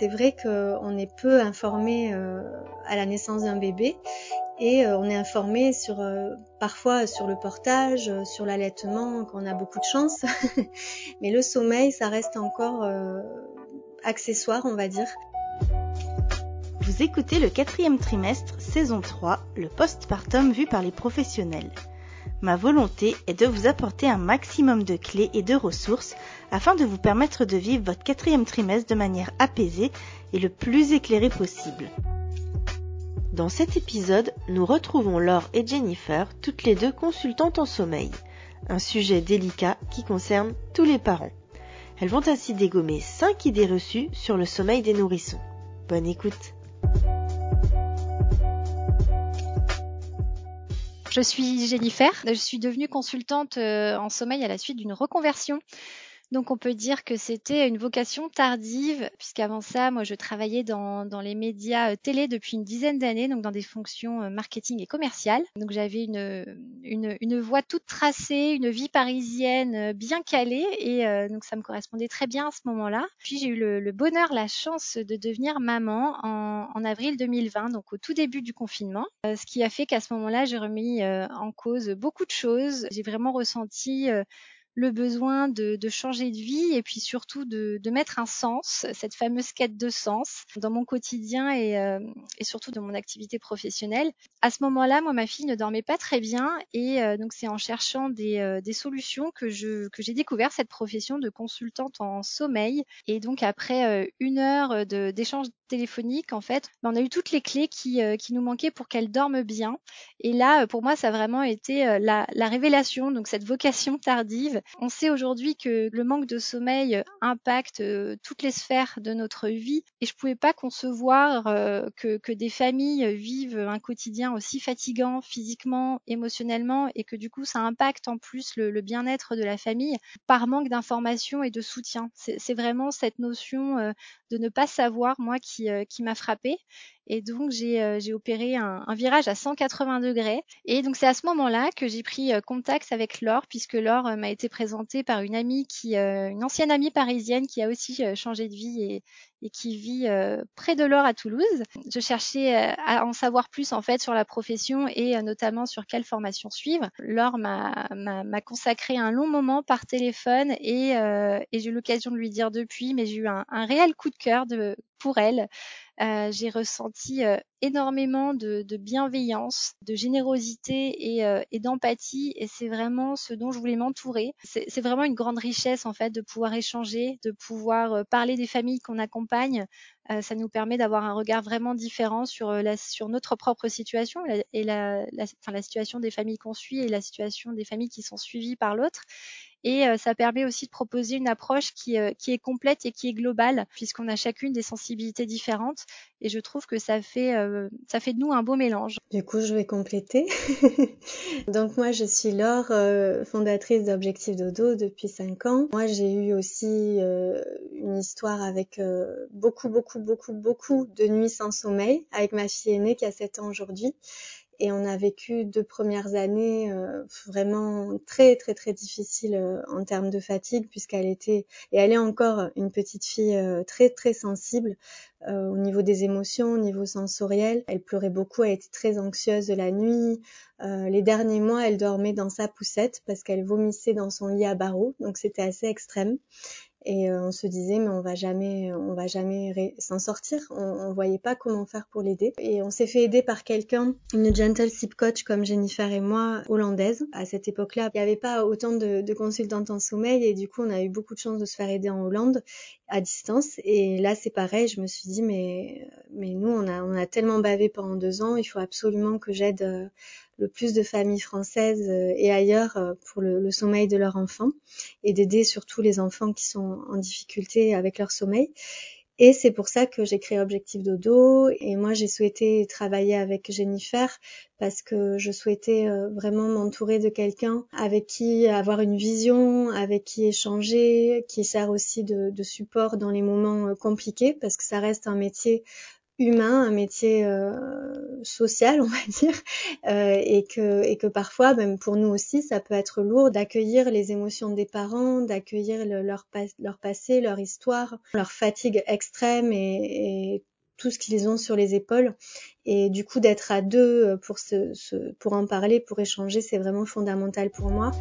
C'est vrai qu'on est peu informé euh, à la naissance d'un bébé et euh, on est informé sur euh, parfois sur le portage, sur l'allaitement, quand on a beaucoup de chance. Mais le sommeil, ça reste encore accessoire, on va dire. Vous écoutez le quatrième trimestre, saison 3, le postpartum vu par les professionnels. Ma volonté est de vous apporter un maximum de clés et de ressources afin de vous permettre de vivre votre quatrième trimestre de manière apaisée et le plus éclairée possible. Dans cet épisode, nous retrouvons Laure et Jennifer, toutes les deux consultantes en sommeil, un sujet délicat qui concerne tous les parents. Elles vont ainsi dégommer 5 idées reçues sur le sommeil des nourrissons. Bonne écoute Je suis Jennifer, je suis devenue consultante euh, en sommeil à la suite d'une reconversion donc on peut dire que c'était une vocation tardive, puisqu'avant ça, moi je travaillais dans, dans les médias euh, télé depuis une dizaine d'années, donc dans des fonctions euh, marketing et commerciales. Donc j'avais une, une, une, voie toute tracée, une vie parisienne euh, bien calée, et donc ça me correspondait très bien à ce moment-là. Puis j'ai eu le, bonheur, la chance de devenir maman en, en, avril 2020, donc au tout début du confinement, ce qui a fait qu'à ce moment-là, j'ai remis en cause beaucoup de choses. J'ai vraiment ressenti le besoin de, changer de vie et puis surtout de, mettre un sens, cette fameuse quête de sens dans mon quotidien et, euh, et surtout dans mon activité professionnelle. À ce moment-là, moi, ma fille ne dormait pas très bien et euh, donc c'est en cherchant des, euh, des solutions que je que j'ai découvert cette profession de consultante en sommeil. Et donc après une heure d'échange téléphonique, en fait, ben, on a eu toutes les clés qui, qui nous manquaient pour qu'elle dorme bien. Et là, pour moi, ça a vraiment été la, la révélation, donc cette vocation tardive on sait aujourd'hui que le manque de sommeil impacte euh, toutes les sphères de notre vie et je pouvais pas concevoir euh, que, des familles vivent un quotidien aussi fatigant physiquement, émotionnellement et que du coup ça impacte en plus le, bien-être de la famille par manque d'information et de soutien. C'est vraiment cette notion euh, de ne pas savoir, moi, qui m'a frappée. Et donc, j'ai euh, opéré un, un, virage à 180 degrés. Et donc, c'est à ce moment-là que j'ai pris euh, contact avec Laure, puisque Laure euh, m'a été présentée par une amie qui, une ancienne amie parisienne qui a aussi changé de vie et, et qui vit près de Laure à Toulouse. Je cherchais à en savoir plus en fait sur la profession et notamment sur quelle formation suivre. Laure m'a consacré un long moment par téléphone et, et j'ai eu l'occasion de lui dire depuis, mais j'ai eu un, un réel coup de cœur de, pour elle. Euh, j'ai ressenti euh, énormément de, de, bienveillance, de générosité et, euh, et d'empathie, et c'est vraiment ce dont je voulais m'entourer. C'est vraiment une grande richesse en fait de pouvoir échanger, de pouvoir euh, parler des familles qu'on accompagne. Euh, ça nous permet d'avoir un regard vraiment différent sur, sur notre propre situation et la, situation des familles qu'on suit et la situation des familles qui sont suivies par l'autre. Et euh, ça permet aussi de proposer une approche qui, euh, est complète et qui est globale, puisqu'on a chacune des sensibilités différentes. Et je trouve que ça fait, euh, ça fait de nous un beau mélange. Du coup, je vais compléter. Donc moi, je suis Laure, fondatrice d'Objectif Dodo depuis 5 ans. Moi, j'ai eu aussi une histoire avec beaucoup, beaucoup, beaucoup, beaucoup de nuits sans sommeil avec ma fille aînée qui a 7 ans aujourd'hui et on a vécu deux premières années euh, vraiment très très très difficiles euh, en termes de fatigue puisqu'elle était et elle est encore une petite fille euh, très très sensible au niveau des émotions, au niveau sensoriel. Elle pleurait beaucoup, elle était très anxieuse la nuit. les derniers mois, elle dormait dans sa poussette parce qu'elle vomissait dans son lit à barreaux, donc c'était assez extrême et euh, on se disait mais on va jamais on va jamais s'en sortir. On, on voyait pas comment faire pour l'aider. Et on s'est fait aider par quelqu'un une gentle sip coach comme Jennifer et moi hollandaise. À cette époque-là il n'y avait pas autant de, de consultantes en sommeil et du coup on a eu beaucoup de chance de se faire aider en Hollande à distance. Et là c'est pareil. Je me suis dit mais mais nous on a on a tellement bavé pendant deux ans. Il faut absolument que j'aide euh, le plus de familles françaises euh, et ailleurs euh, pour le, sommeil de leurs enfants et d'aider surtout les enfants qui sont en difficulté avec leur sommeil. Et c'est pour ça que j'ai créé Objectif Dodo. Et moi, j'ai souhaité travailler avec Jennifer parce que je souhaitais euh, vraiment m'entourer de quelqu'un avec qui avoir une vision, avec qui échanger, qui sert aussi de, de support dans les moments compliqués parce que ça reste un métier humain, un métier social, on va dire, et que et que parfois, même pour nous aussi, ça peut être lourd d'accueillir les émotions des parents, d'accueillir leur leur passé, leur histoire, leur fatigue extrême et, et tout ce qu'ils ont sur les épaules. Et du coup, d'être à deux pour, se, se, pour en parler, pour échanger, c'est vraiment fondamental pour moi.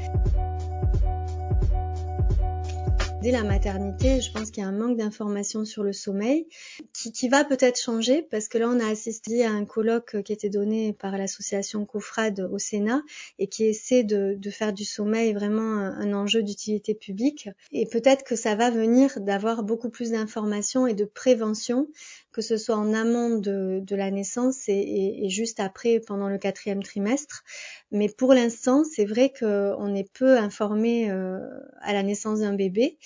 Dès la maternité, je pense qu'il y a un manque d'informations sur le sommeil qui, qui va peut-être changer parce que là, on a assisté à un colloque qui était donné par l'association COFRAD au Sénat et qui essaie de, de faire du sommeil vraiment un, un enjeu d'utilité publique. Et peut-être que ça va venir d'avoir beaucoup plus d'informations et de prévention que ce soit en amont de, la naissance et, juste après pendant le quatrième trimestre. Mais pour l'instant, c'est vrai qu'on est peu informé euh, à la naissance d'un bébé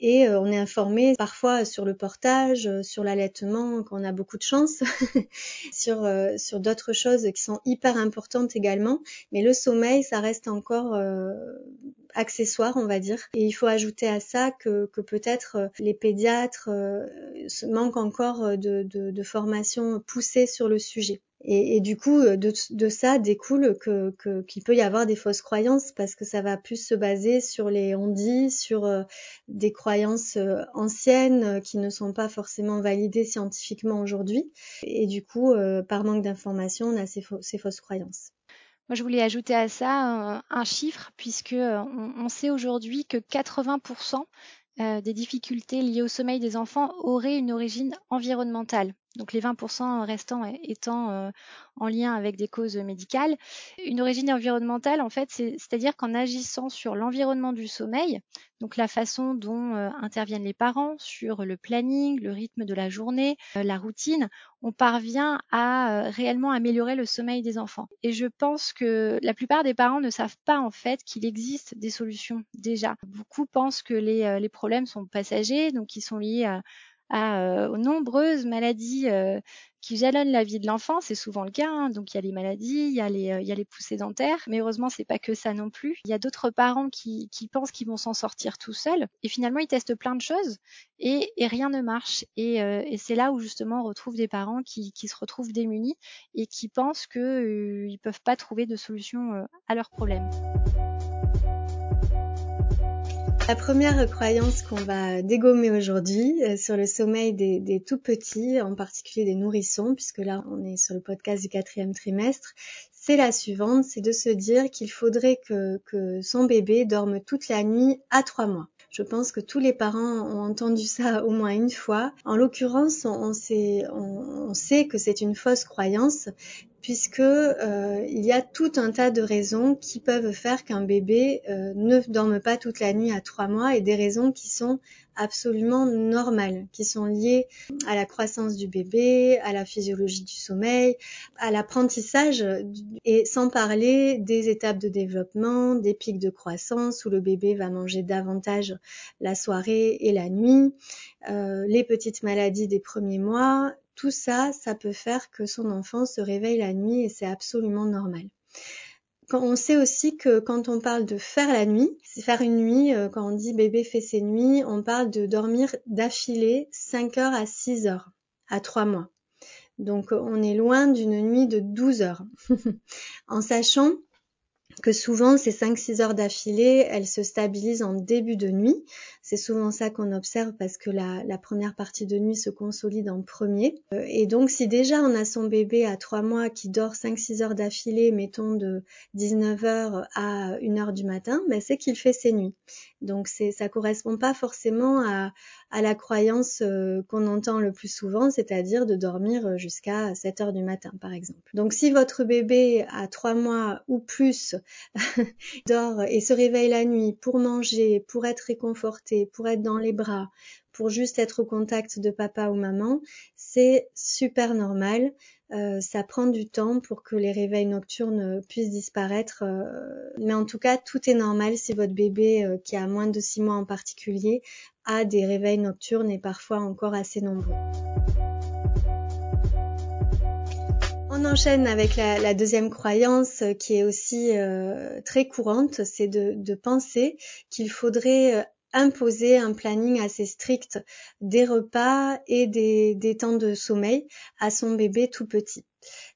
et euh, on est informé parfois sur le portage, euh, sur l'allaitement quand on a beaucoup de chance, sur euh, sur d'autres choses qui sont hyper importantes également. Mais le sommeil, ça reste encore accessoire, on va dire. Et il faut ajouter à ça que, que peut-être les pédiatres manquent encore de, de, de formation poussée sur le sujet. Et, du coup, de, de ça découle que qu'il peut y avoir des fausses croyances parce que ça va plus se baser sur les on-dit, sur euh, des croyances euh, anciennes euh, qui ne sont pas forcément validées scientifiquement aujourd'hui. Et du coup, par manque d'information, on a ces, fausses croyances. Moi, je voulais ajouter à ça un, chiffre puisque on sait aujourd'hui que 80% des difficultés liées au sommeil des enfants auraient une origine environnementale donc les 20% restants étant euh, en lien avec des causes médicales. Une origine environnementale, en fait, c'est-à-dire qu'en agissant sur l'environnement du sommeil, donc la façon dont euh, interviennent les parents sur le planning, le rythme de la journée, euh, la routine, on parvient à réellement améliorer le sommeil des enfants. Et je pense que la plupart des parents ne savent pas en fait qu'il existe des solutions déjà. Beaucoup pensent que les, les problèmes sont passagers, donc ils sont liés à à, euh, aux nombreuses maladies euh, qui jalonnent la vie de l'enfant. C'est souvent le cas. Hein. Donc il y a les maladies, il y a les, euh, il y a les poussées dentaires. Mais heureusement, c'est pas que ça non plus. Il y a d'autres parents qui, qui pensent qu'ils vont s'en sortir tout seuls. Et finalement, ils testent plein de choses et, et rien ne marche. Et, et c'est là où justement on retrouve des parents qui, qui se retrouvent démunis et qui pensent qu'ils euh, peuvent pas trouver de solution à leurs problèmes. La première croyance qu'on va dégommer aujourd'hui euh, sur le sommeil des, tout petits, en particulier des nourrissons, puisque là on est sur le podcast du quatrième trimestre, c'est la suivante, c'est de se dire qu'il faudrait que, son bébé dorme toute la nuit à trois mois. Je pense que tous les parents ont entendu ça au moins une fois. En l'occurrence, on, sait que c'est une fausse croyance puisque euh, il y a tout un tas de raisons qui peuvent faire qu'un bébé euh, ne dorme pas toute la nuit à trois mois et des raisons qui sont absolument normales, qui sont liées à la croissance du bébé, à la physiologie du sommeil, à l'apprentissage et sans parler des étapes de développement, des pics de croissance où le bébé va manger davantage la soirée et la nuit, euh, les petites maladies des premiers mois, tout ça, ça peut faire que son enfant se réveille la nuit et c'est absolument normal. On sait aussi que quand on parle de faire la nuit, c'est faire une nuit, euh, quand on dit bébé fait ses nuits, on parle de dormir d'affilée 5 heures à 6 heures à 3 mois. Donc on est loin d'une nuit de 12 heures. en sachant que souvent ces 5-6 heures d'affilée, elles se stabilisent en début de nuit. C'est souvent ça qu'on observe parce que la, première partie de nuit se consolide en premier. Euh, et donc si déjà on a son bébé à 3 mois qui dort 5-6 heures d'affilée, mettons de 19h à 1h du matin, ben c'est qu'il fait ses nuits. Donc c'est ça correspond pas forcément à, à la croyance euh, qu'on entend le plus souvent, c'est-à-dire de dormir jusqu'à 7 heures du matin par exemple. Donc si votre bébé à 3 mois ou plus dort et se réveille la nuit pour manger, pour être réconforté, pour être dans les bras, pour juste être au contact de papa ou maman, c'est super normal. Euh, ça prend du temps pour que les réveils nocturnes puissent disparaître. Euh, mais en tout cas, tout est normal si votre bébé, euh, qui a moins de 6 mois en particulier, a des réveils nocturnes et parfois encore assez nombreux. On enchaîne avec la, deuxième croyance qui est aussi très courante, c'est de penser qu'il faudrait imposer un planning assez strict des repas et des, des temps de sommeil à son bébé tout petit.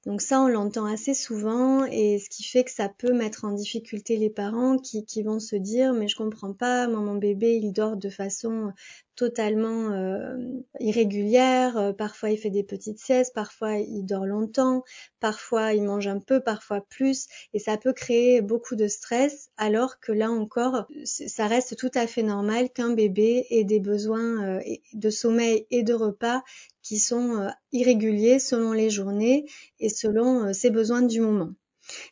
Donc ça, on l'entend assez souvent et ce qui fait que ça peut mettre en difficulté les parents qui, qui vont se dire mais je comprends pas, moi mon bébé il dort de façon totalement euh, irrégulière, euh, parfois il fait des petites siestes, parfois il dort longtemps, parfois il mange un peu, parfois plus et ça peut créer beaucoup de stress alors que là encore ça reste tout à fait normal qu'un bébé ait des besoins euh, de sommeil et de repas qui sont irréguliers selon les journées et selon ses besoins du moment.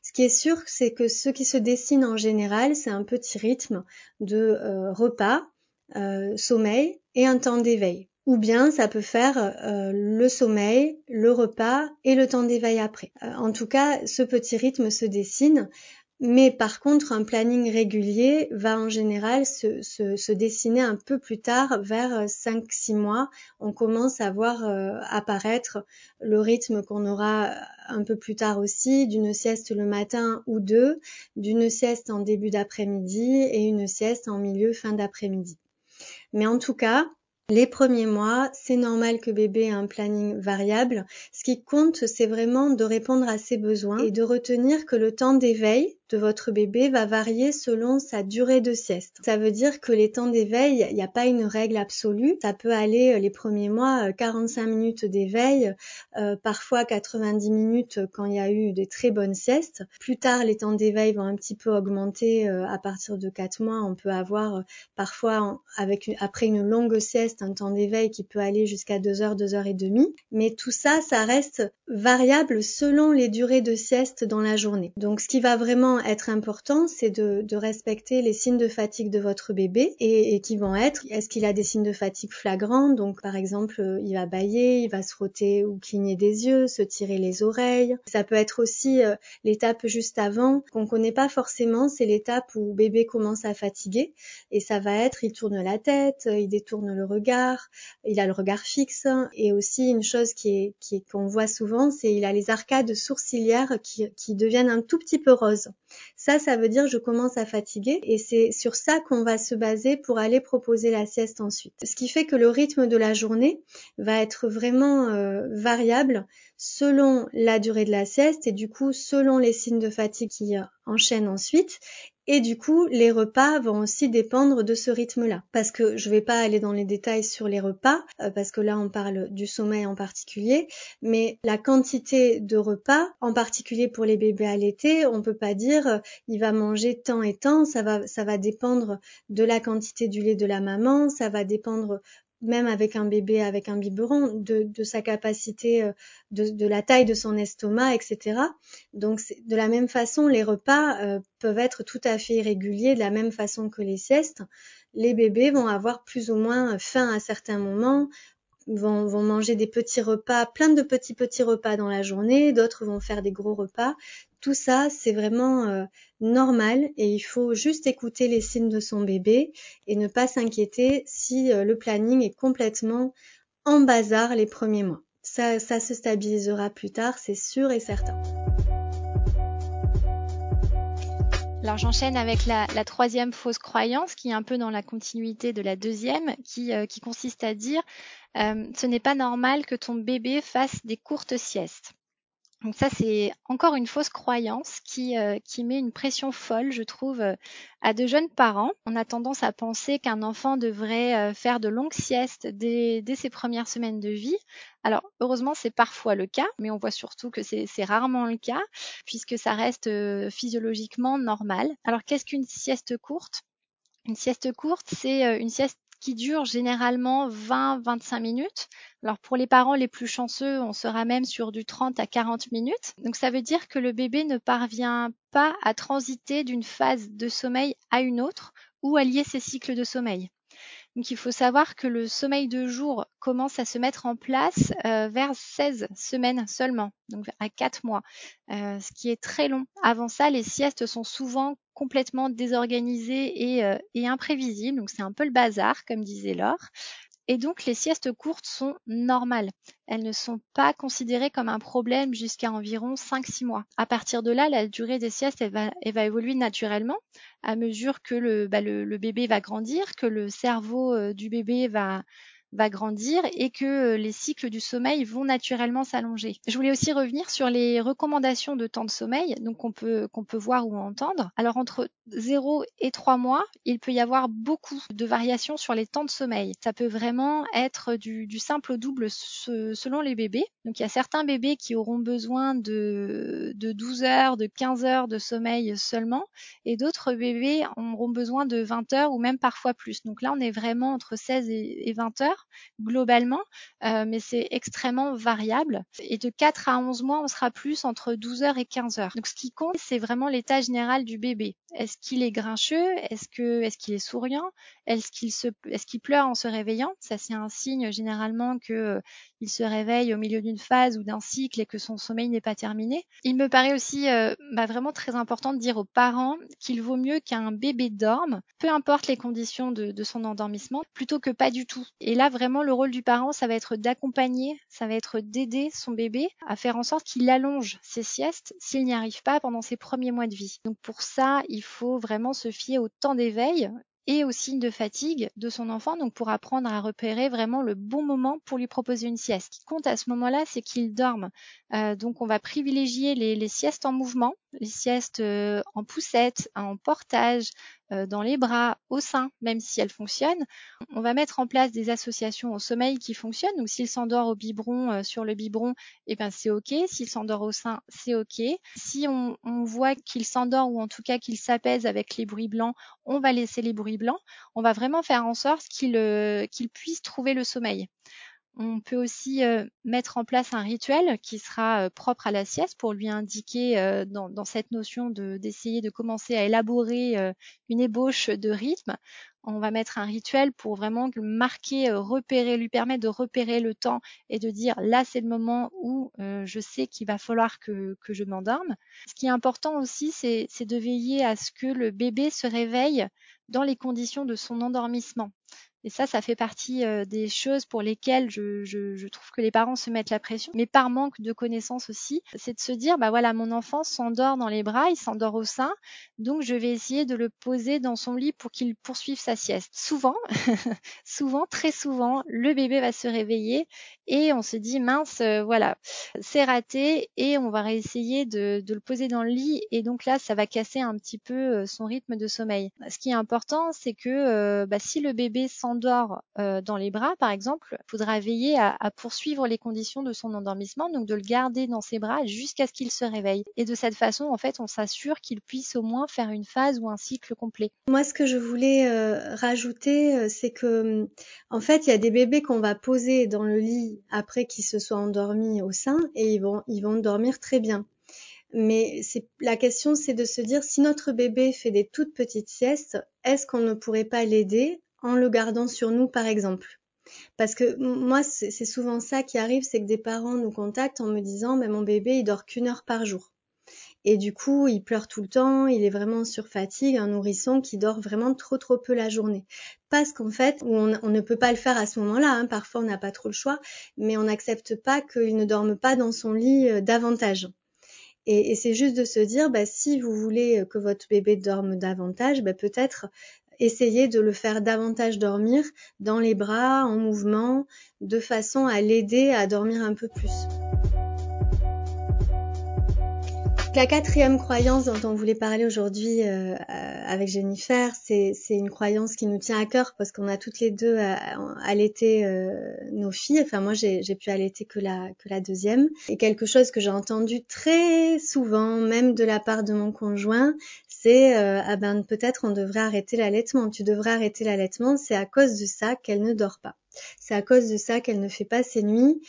Ce qui est sûr, c'est que ce qui se dessine en général, c'est un petit rythme de repas, sommeil et un temps d'éveil. Ou bien ça peut faire le sommeil, le repas et le temps d'éveil après. en tout cas, ce petit rythme se dessine mais par contre, un planning régulier va en général se, se, se dessiner un peu plus tard, vers 5-6 mois. On commence à voir euh, apparaître le rythme qu'on aura un peu plus tard aussi, d'une sieste le matin ou deux, d'une sieste en début d'après-midi et une sieste en milieu fin d'après-midi. Mais en tout cas, les premiers mois, c'est normal que bébé ait un planning variable. Ce qui compte, c'est vraiment de répondre à ses besoins et de retenir que le temps d'éveil de votre bébé va varier selon sa durée de sieste. Ça veut dire que les temps d'éveil, il n'y a pas une règle absolue. Ça peut aller euh, les premiers mois 45 euh, minutes d'éveil, euh, parfois 90 minutes quand il y a eu des très bonnes siestes. Plus tard, les temps d'éveil vont un petit peu augmenter à partir de 4 mois. On peut avoir parfois avec après une longue sieste un temps d'éveil qui peut aller jusqu'à 2 heures, 2 heures et demie. Mais tout ça, ça reste variable selon les durées de sieste dans la journée. Donc ce qui va vraiment être important, c'est de, respecter les signes de fatigue de votre bébé et, qui vont être, est-ce qu'il a des signes de fatigue flagrants? Donc par exemple, euh, il va bailler, il va se frotter ou cligner des yeux, se tirer les oreilles. Ça peut être aussi euh, l'étape juste avant qu'on connaît pas forcément, c'est l'étape où bébé commence à fatiguer et ça va être, il tourne la tête, il détourne le regard, il a le regard fixe et aussi une chose qui est qu'on voit souvent, c'est il a les arcades sourcilières qui, qui deviennent un tout petit peu roses. Ça, ça veut dire je commence à fatiguer et c'est sur ça qu'on va se baser pour aller proposer la sieste ensuite. Ce qui fait que le rythme de la journée va être vraiment euh, variable selon la durée de la sieste et du coup selon les signes de fatigue qui enchaînent ensuite. Et du coup, les repas vont aussi dépendre de ce rythme-là. Parce que je vais pas aller dans les détails sur les repas, euh, parce que là on parle du sommeil en particulier, mais la quantité de repas, en particulier pour les bébés à l'été, on peut pas dire euh, il va manger tant et tant, ça va, ça va dépendre de la quantité du lait de la maman, ça va dépendre même avec un bébé avec un biberon, de, sa capacité, euh, de, la taille de son estomac, etc. Donc de la même façon, les repas euh, peuvent être tout à fait irréguliers, de la même façon que les siestes. Les bébés vont avoir plus ou moins faim à certains moments, vont, manger des petits repas, plein de petits petits repas dans la journée, d'autres vont faire des gros repas. Tout ça, c'est vraiment euh, normal et il faut juste écouter les signes de son bébé et ne pas s'inquiéter si euh, le planning est complètement en bazar les premiers mois. Ça, ça se stabilisera plus tard, c'est sûr et certain. Alors j'enchaîne avec la, troisième fausse croyance qui est un peu dans la continuité de la deuxième, qui, euh, qui consiste à dire ce n'est pas normal que ton bébé fasse des courtes siestes. Donc ça, c'est encore une fausse croyance qui, euh, met une pression folle, je trouve, euh, à de jeunes parents. On a tendance à penser qu'un enfant devrait euh, faire de longues siestes dès, ses premières semaines de vie. Alors, heureusement, c'est parfois le cas, mais on voit surtout que c'est rarement le cas, puisque ça reste physiologiquement normal. Alors, qu'est-ce qu'une sieste courte? Une sieste courte, c'est une sieste qui dure généralement 20-25 minutes. Alors pour les parents les plus chanceux, on sera même sur du 30 à 40 minutes. Donc ça veut dire que le bébé ne parvient pas à transiter d'une phase de sommeil à une autre ou à lier ses cycles de sommeil. Donc il faut savoir que le sommeil de jour commence à se mettre en place euh, vers 16 semaines seulement, donc à 4 mois, euh, ce qui est très long. Avant ça, les siestes sont souvent complètement désorganisées et, euh, et imprévisibles, donc c'est un peu le bazar, comme disait Laure. Et donc les siestes courtes sont normales. Elles ne sont pas considérées comme un problème jusqu'à environ 5-6 mois. À partir de là, la durée des siestes va, évoluer naturellement à mesure que le, bah, bébé va grandir, que le cerveau euh, du bébé va, va grandir et que euh, les cycles du sommeil vont naturellement s'allonger. Je voulais aussi revenir sur les recommandations de temps de sommeil, donc qu'on peut peut voir ou entendre. Alors entre 0 et 3 mois, il peut y avoir beaucoup de variations sur les temps de sommeil. Ça peut vraiment être du, du simple au double selon les bébés. Donc il y a certains bébés qui auront besoin de, de 12 heures, de 15 heures de sommeil seulement et d'autres bébés auront besoin de 20 heures ou même parfois plus. Donc là on est vraiment entre 16 et 20 heures globalement, euh, mais c'est extrêmement variable. Et de 4 à 11 mois, on sera plus entre 12 heures et 15 heures. Donc ce qui compte, c'est vraiment l'état général du bébé. Est-ce qu'il est grincheux? Est-ce que est-ce qu'il est souriant? Est-ce qu'il se est-ce qu'il pleure en se réveillant? Ça c'est un signe généralement que euh, il se réveille au milieu d'une phase ou d'un cycle et que son sommeil n'est pas terminé. Il me paraît aussi euh, bah, vraiment très important de dire aux parents qu'il vaut mieux qu'un bébé dorme, peu importe les conditions de, de son endormissement, plutôt que pas du tout. Et là vraiment le rôle du parent, ça va être d'accompagner, ça va être d'aider son bébé à faire en sorte qu'il allonge ses siestes s'il n'y arrive pas pendant ses premiers mois de vie. Donc pour ça, il faut vraiment se fier au temps d'éveil et aux signes de fatigue de son enfant, donc pour apprendre à repérer vraiment le bon moment pour lui proposer une sieste. Ce qui compte à ce moment-là, c'est qu'il dorme. Euh, donc on va privilégier les, les, siestes en mouvement, les siestes euh, en poussette, en portage, euh, dans les bras, au sein, même si elles fonctionnent. On va mettre en place des associations au sommeil qui fonctionnent. Donc s'il s'endort au biberon, euh, sur le biberon, eh ben c'est ok. S'il s'endort au sein, c'est ok. Si on, voit qu'il s'endort ou en tout cas qu'il s'apaise avec les bruits blancs, on va laisser les bruits blancs. On va vraiment faire en sorte qu'il euh, qu'il puisse trouver le sommeil. On peut aussi euh, mettre en place un rituel qui sera euh, propre à la sieste pour lui indiquer euh, dans, cette notion d'essayer de, commencer à élaborer une ébauche de rythme. On va mettre un rituel pour vraiment marquer, repérer, lui permettre de repérer le temps et de dire là c'est le moment où je sais qu'il va falloir que je m'endorme. Ce qui est important aussi, c'est de veiller à ce que le bébé se réveille dans les conditions de son endormissement. Et ça, ça fait partie euh, des choses pour lesquelles je, je, je, trouve que les parents se mettent la pression, mais par manque de connaissances aussi, c'est de se dire, bah voilà, mon enfant s'endort dans les bras, il s'endort au sein, donc je vais essayer de le poser dans son lit pour qu'il poursuive sa sieste. Souvent, souvent, très souvent, le bébé va se réveiller et on se dit, mince, euh, voilà, c'est raté et on va réessayer de, de le poser dans le lit et donc là, ça va casser un petit peu euh, son rythme de sommeil. Ce qui est important, c'est que bah, si le bébé s'endort s'endort euh, dans les bras, par exemple, il faudra veiller à, poursuivre les conditions de son endormissement, donc de le garder dans ses bras jusqu'à ce qu'il se réveille. Et de cette façon, en fait, on s'assure qu'il puisse au moins faire une phase ou un cycle complet. Moi, ce que je voulais euh, rajouter, euh, c'est que, en fait, il y a des bébés qu'on va poser dans le lit après qu'ils se soient endormis au sein et ils vont, ils vont dormir très bien. Mais la question, c'est de se dire si notre bébé fait des toutes petites siestes, est-ce qu'on ne pourrait pas l'aider en le gardant sur nous, par exemple. Parce que moi, c'est souvent ça qui arrive, c'est que des parents nous contactent en me disant, mais mon bébé, il dort qu'une heure par jour. Et du coup, il pleure tout le temps, il est vraiment sur fatigue, un nourrisson qui dort vraiment trop trop peu la journée. Parce qu'en fait, on, ne peut pas le faire à ce moment-là, hein, parfois on n'a pas trop le choix, mais on n'accepte pas qu'il ne dorme pas dans son lit euh, davantage. Et, c'est juste de se dire, bah, si vous voulez que votre bébé dorme davantage, bah, peut-être essayer de le faire davantage dormir dans les bras, en mouvement, de façon à l'aider à dormir un peu plus. La quatrième croyance dont on voulait parler aujourd'hui euh, euh avec Jennifer, c'est une croyance qui nous tient à cœur parce qu'on a toutes les deux euh, allaité euh, nos filles. Enfin, moi, j'ai pu allaiter que la, que la deuxième. Et quelque chose que j'ai entendu très souvent, même de la part de mon conjoint, euh, ah ben peut-être on devrait arrêter l'allaitement. Tu devrais arrêter l'allaitement. C'est à cause de ça qu'elle ne dort pas. C'est à cause de ça qu'elle ne fait pas ses nuits.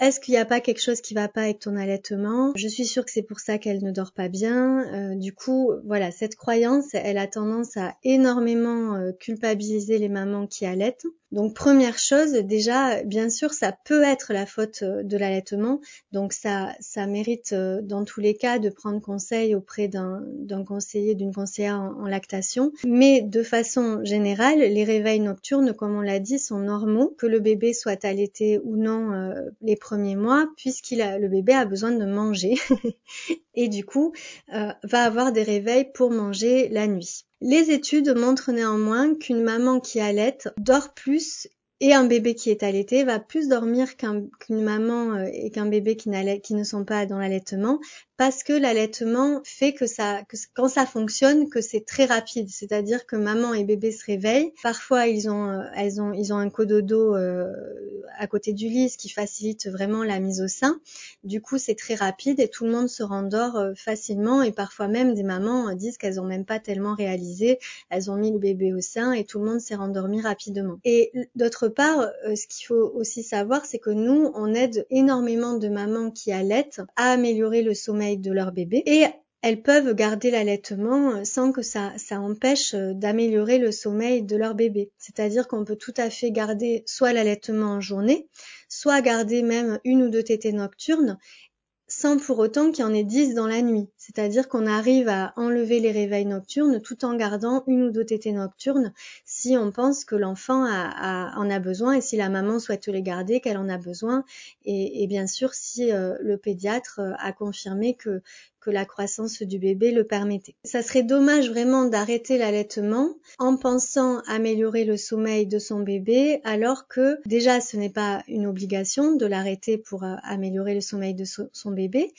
Est-ce qu'il n'y a pas quelque chose qui va pas avec ton allaitement? Je suis sûre que c'est pour ça qu'elle ne dort pas bien. Euh, du coup, voilà, cette croyance, elle a tendance à énormément euh, culpabiliser les mamans qui allaitent. Donc première chose, déjà, bien sûr, ça peut être la faute euh, de l'allaitement. Donc ça, ça mérite dans tous les cas de prendre conseil auprès d'un conseiller, d'une conseillère en, lactation. Mais de façon générale, les réveils nocturnes, comme on l'a dit, sont normaux. Que le bébé soit allaité ou non les mois, puisqu'il le bébé a besoin de manger. et du coup, euh, va avoir des réveils pour manger la nuit. Les études montrent néanmoins qu'une maman qui allaite dort plus et un bébé qui est allaité va plus dormir qu'une maman euh, et qu'un bébé qui, qui, ne sont pas dans l'allaitement parce que l'allaitement fait que ça, que quand ça fonctionne, que c'est très rapide. C'est-à-dire que maman et bébé se réveillent. Parfois, ils ont, euh, elles ont, ils ont un cododo euh, à côté du lit, qui facilite vraiment la mise au sein. Du coup, c'est très rapide et tout le monde se rendort euh, facilement. Et parfois même, des mamans disent qu'elles ont même pas tellement réalisé. Elles ont mis le bébé au sein et tout le monde s'est rendormi rapidement. Et d'autre part, ce qu'il faut aussi savoir, c'est que nous, on aide énormément de mamans qui allaitent à améliorer le sommeil de leur bébé et elles peuvent garder l'allaitement euh, sans que ça, ça empêche euh, d'améliorer le sommeil de leur bébé. C'est-à-dire qu'on peut tout à fait garder soit l'allaitement en journée, soit garder même une ou deux tétées nocturnes sans pour autant qu'il y en ait 10 dans la nuit. C'est-à-dire qu'on arrive à enlever les réveils nocturnes tout en gardant une ou deux tétées nocturnes si on pense que l'enfant en a besoin et si la maman souhaite les garder, qu'elle en a besoin. Et, bien sûr, si euh, le pédiatre euh, a confirmé que que la croissance du bébé le permettait. Ça serait dommage vraiment d'arrêter l'allaitement en pensant améliorer le sommeil de son bébé alors que déjà ce n'est pas une obligation de l'arrêter pour euh, améliorer le sommeil de son bébé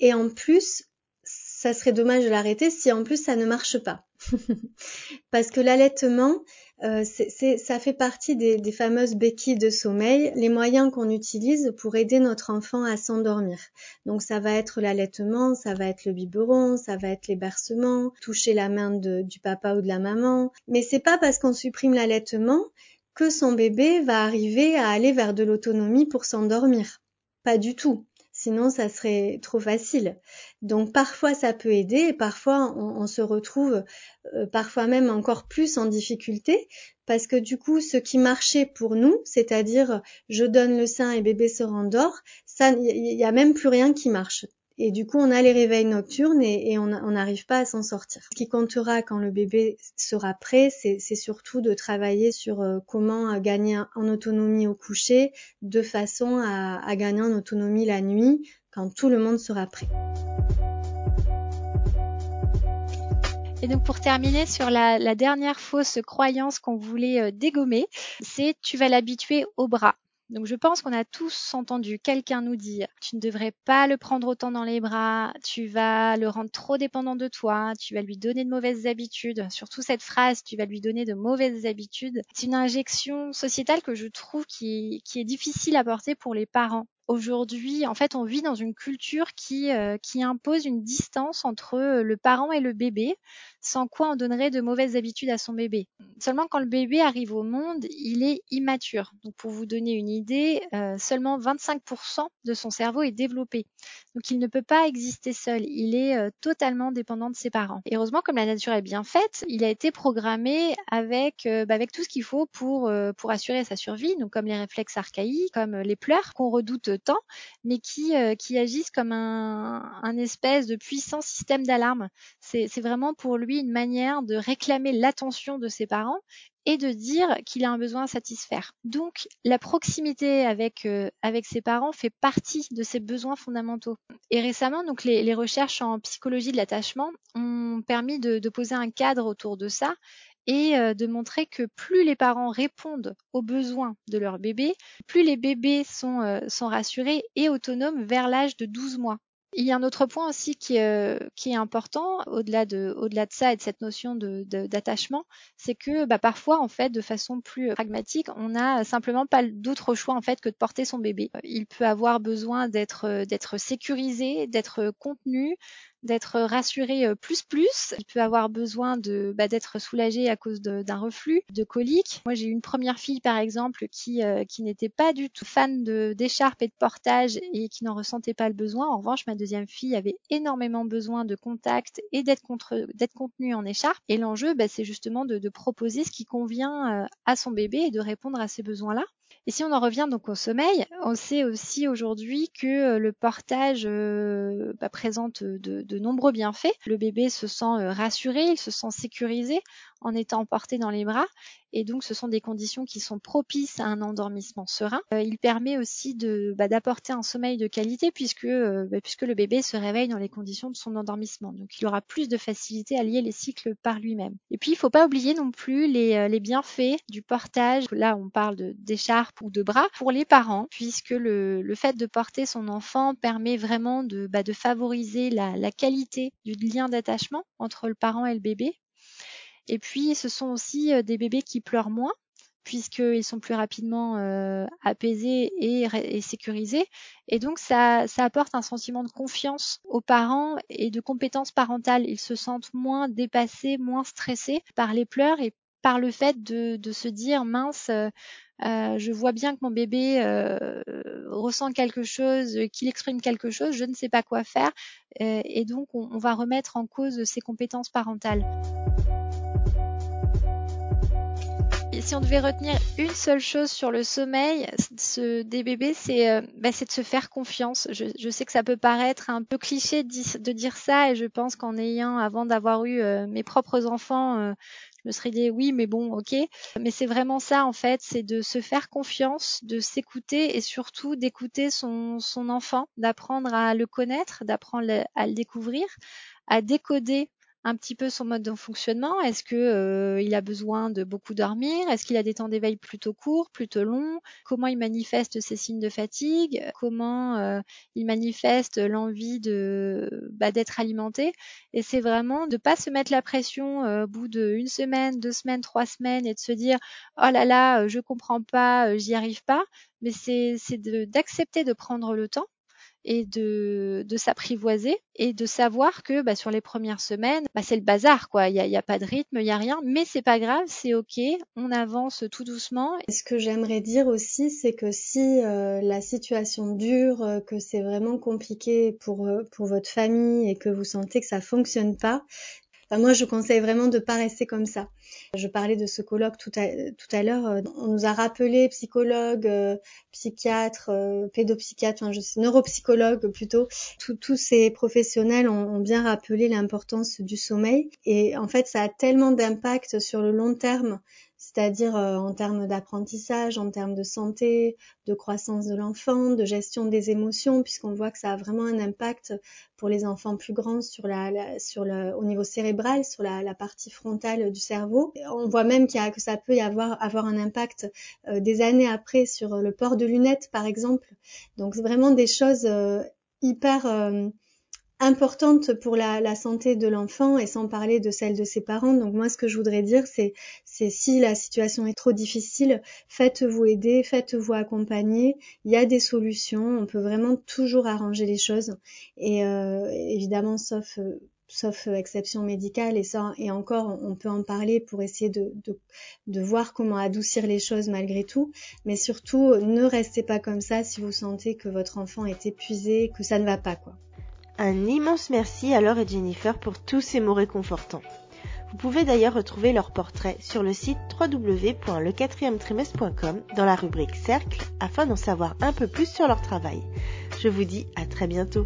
et en plus ça serait dommage de l'arrêter si en plus ça ne marche pas. Parce que l'allaitement, euh, ça fait partie des, des, fameuses béquilles de sommeil, les moyens qu'on utilise pour aider notre enfant à s'endormir. Donc ça va être l'allaitement, ça va être le biberon, ça va être les bercements, toucher la main de, du papa ou de la maman. Mais c'est pas parce qu'on supprime l'allaitement que son bébé va arriver à aller vers de l'autonomie pour s'endormir. Pas du tout sinon ça serait trop facile. Donc parfois ça peut aider, et parfois on, se retrouve euh, parfois même encore plus en difficulté, parce que du coup ce qui marchait pour nous, c'est-à-dire je donne le sein et bébé se rendort, ça il n'y a même plus rien qui marche. Et du coup, on a les réveils nocturnes et, on n'arrive pas à s'en sortir. Ce qui comptera quand le bébé sera prêt, c'est surtout de travailler sur euh, comment euh, gagner en autonomie au coucher, de façon à, gagner en autonomie la nuit, quand tout le monde sera prêt. Et donc pour terminer sur la, dernière fausse croyance qu'on voulait euh, dégommer, c'est tu vas l'habituer au bras. Donc je pense qu'on a tous entendu quelqu'un nous dire tu ne devrais pas le prendre autant dans les bras, tu vas le rendre trop dépendant de toi, tu vas lui donner de mauvaises habitudes. Surtout cette phrase tu vas lui donner de mauvaises habitudes. C'est une injection sociétale que je trouve qui, est difficile à porter pour les parents aujourd'hui, en fait, on vit dans une culture qui, euh, impose une distance entre le parent et le bébé, sans quoi on donnerait de mauvaises habitudes à son bébé. Seulement quand le bébé arrive au monde, il est immature. Donc pour vous donner une idée, euh, seulement 25% de son cerveau est développé. Donc il ne peut pas exister seul, il est totalement dépendant de ses parents. Et heureusement, comme la nature est bien faite, il a été programmé avec, bah, avec tout ce qu'il faut pour, assurer sa survie, donc comme les réflexes archaïques, comme les pleurs qu'on redoute temps, mais qui, euh, agissent comme un, espèce de puissant système d'alarme. C'est vraiment pour lui une manière de réclamer l'attention de ses parents et de dire qu'il a un besoin à satisfaire. Donc la proximité avec euh, ses parents fait partie de ses besoins fondamentaux. Et récemment, les, recherches en psychologie de l'attachement ont permis de, poser un cadre autour de ça et euh, de montrer que plus les parents répondent aux besoins de leur bébé, plus les bébés sont, euh, sont rassurés et autonomes vers l'âge de 12 mois. Il y a un autre point aussi qui, euh, qui est important au-delà de, au-delà de ça et de cette notion de, d'attachement, c'est que bah, parfois en fait de façon plus pragmatique, on n'a simplement pas d'autre choix en fait que de porter son bébé. Il peut avoir besoin d'être d'être sécurisé, d'être contenu, d'être rassuré plus plus. Il peut avoir besoin de bah, d'être soulagé à cause d'un reflux, de coliques. Moi, j'ai une première fille, par exemple, qui qui n'était pas du tout fan de d'écharpe et de portage et qui n'en ressentait pas le besoin. En revanche, ma deuxième fille avait énormément besoin de contact et d'être d'être contenue en écharpe. Et l'enjeu, bah, c'est justement de, de, proposer ce qui convient à son bébé et de répondre à ses besoins-là. Et si on en revient donc au sommeil, on sait aussi aujourd'hui que euh, le portage euh, bah, présente de, de, nombreux bienfaits. Le bébé se sent euh, rassuré, il se sent sécurisé en étant porté dans les bras. Et donc, ce sont des conditions qui sont propices à un endormissement serein. il permet aussi bah, d'apporter un sommeil de qualité puisque bah, puisque le bébé se réveille dans les conditions de son endormissement. Donc, il aura plus de facilité à lier les cycles par lui-même. Et puis, il ne faut pas oublier non plus les, les bienfaits du portage. Là, on parle d'écharpe ou de bras pour les parents, puisque le, fait de porter son enfant permet vraiment de, bah, de favoriser la, la qualité du lien d'attachement entre le parent et le bébé. Et puis, ce sont aussi des bébés qui pleurent moins, puisqu'ils sont plus rapidement euh, apaisés et, et, sécurisés. Et donc, ça, ça apporte un sentiment de confiance aux parents et de compétence parentale. Ils se sentent moins dépassés, moins stressés par les pleurs et par le fait de, de se dire mince, euh, je vois bien que mon bébé euh, ressent quelque chose, qu'il exprime quelque chose, je ne sais pas quoi faire, et donc on, on, va remettre en cause ses compétences parentales. Si on devait retenir une seule chose sur le sommeil ce, des bébés, c'est euh, bah, de se faire confiance. Je, je, sais que ça peut paraître un peu cliché de, dire ça, et je pense qu'en ayant, avant d'avoir eu euh, mes propres enfants, me serais dit oui, mais bon, ok. Mais c'est vraiment ça en fait, c'est de se faire confiance, de s'écouter et surtout d'écouter son, son enfant, d'apprendre à le connaître, d'apprendre à le découvrir, à décoder un petit peu son mode de fonctionnement. Est-ce que euh, il a besoin de beaucoup dormir? Est-ce qu'il a des temps d'éveil plutôt courts, plutôt longs? Comment il manifeste ses signes de fatigue? Comment euh, il manifeste l'envie de bah, d'être alimenté? Et c'est vraiment de pas se mettre la pression euh, au bout d'une semaine, deux semaines, trois semaines et de se dire oh là là, je comprends pas, j'y arrive pas. Mais c'est c'est d'accepter de prendre le temps et de, de s'apprivoiser et de savoir que bah, sur les premières semaines, bah, c'est le bazar, quoi. Il n'y a, y a, pas de rythme, il n'y a rien, mais c'est pas grave, c'est ok, on avance tout doucement. Ce que j'aimerais dire aussi, c'est que si euh, la situation dure, euh, que c'est vraiment compliqué pour, euh, pour votre famille et que vous sentez que ça fonctionne pas, moi, je conseille vraiment de pas rester comme ça. Je parlais de ce colloque tout à, tout à l'heure. Euh, on nous a rappelé, psychologues, euh, psychiatres, euh, pédopsychiatres, enfin, je sais, neuropsychologues plutôt. tous ces professionnels ont, ont bien rappelé l'importance du sommeil. Et en fait, ça a tellement d'impact sur le long terme c'est-à-dire euh, en termes d'apprentissage, en termes de santé, de croissance de l'enfant, de gestion des émotions, puisqu'on voit que ça a vraiment un impact pour les enfants plus grands sur la, sur le, au niveau cérébral, sur la, la, partie frontale du cerveau. On voit même qu'il y a, que ça peut y avoir, avoir un impact euh, des années après sur le port de lunettes, par exemple. Donc c'est vraiment des choses euh, hyper importante pour la, santé de l'enfant et sans parler de celle de ses parents. Donc moi, ce que je voudrais dire, c'est, si la situation est trop difficile, faites-vous aider, faites-vous accompagner. Il y a des solutions. On peut vraiment toujours arranger les choses. Et euh, évidemment, sauf euh, sauf exception médicale et ça et encore on peut en parler pour essayer de, de, de, voir comment adoucir les choses malgré tout mais surtout ne restez pas comme ça si vous sentez que votre enfant est épuisé que ça ne va pas quoi un immense merci à Laure et Jennifer pour tous ces mots réconfortants. Vous pouvez d'ailleurs retrouver leurs portraits sur le site www.le4trimestre.com dans la rubrique Cercle afin d'en savoir un peu plus sur leur travail. Je vous dis à très bientôt.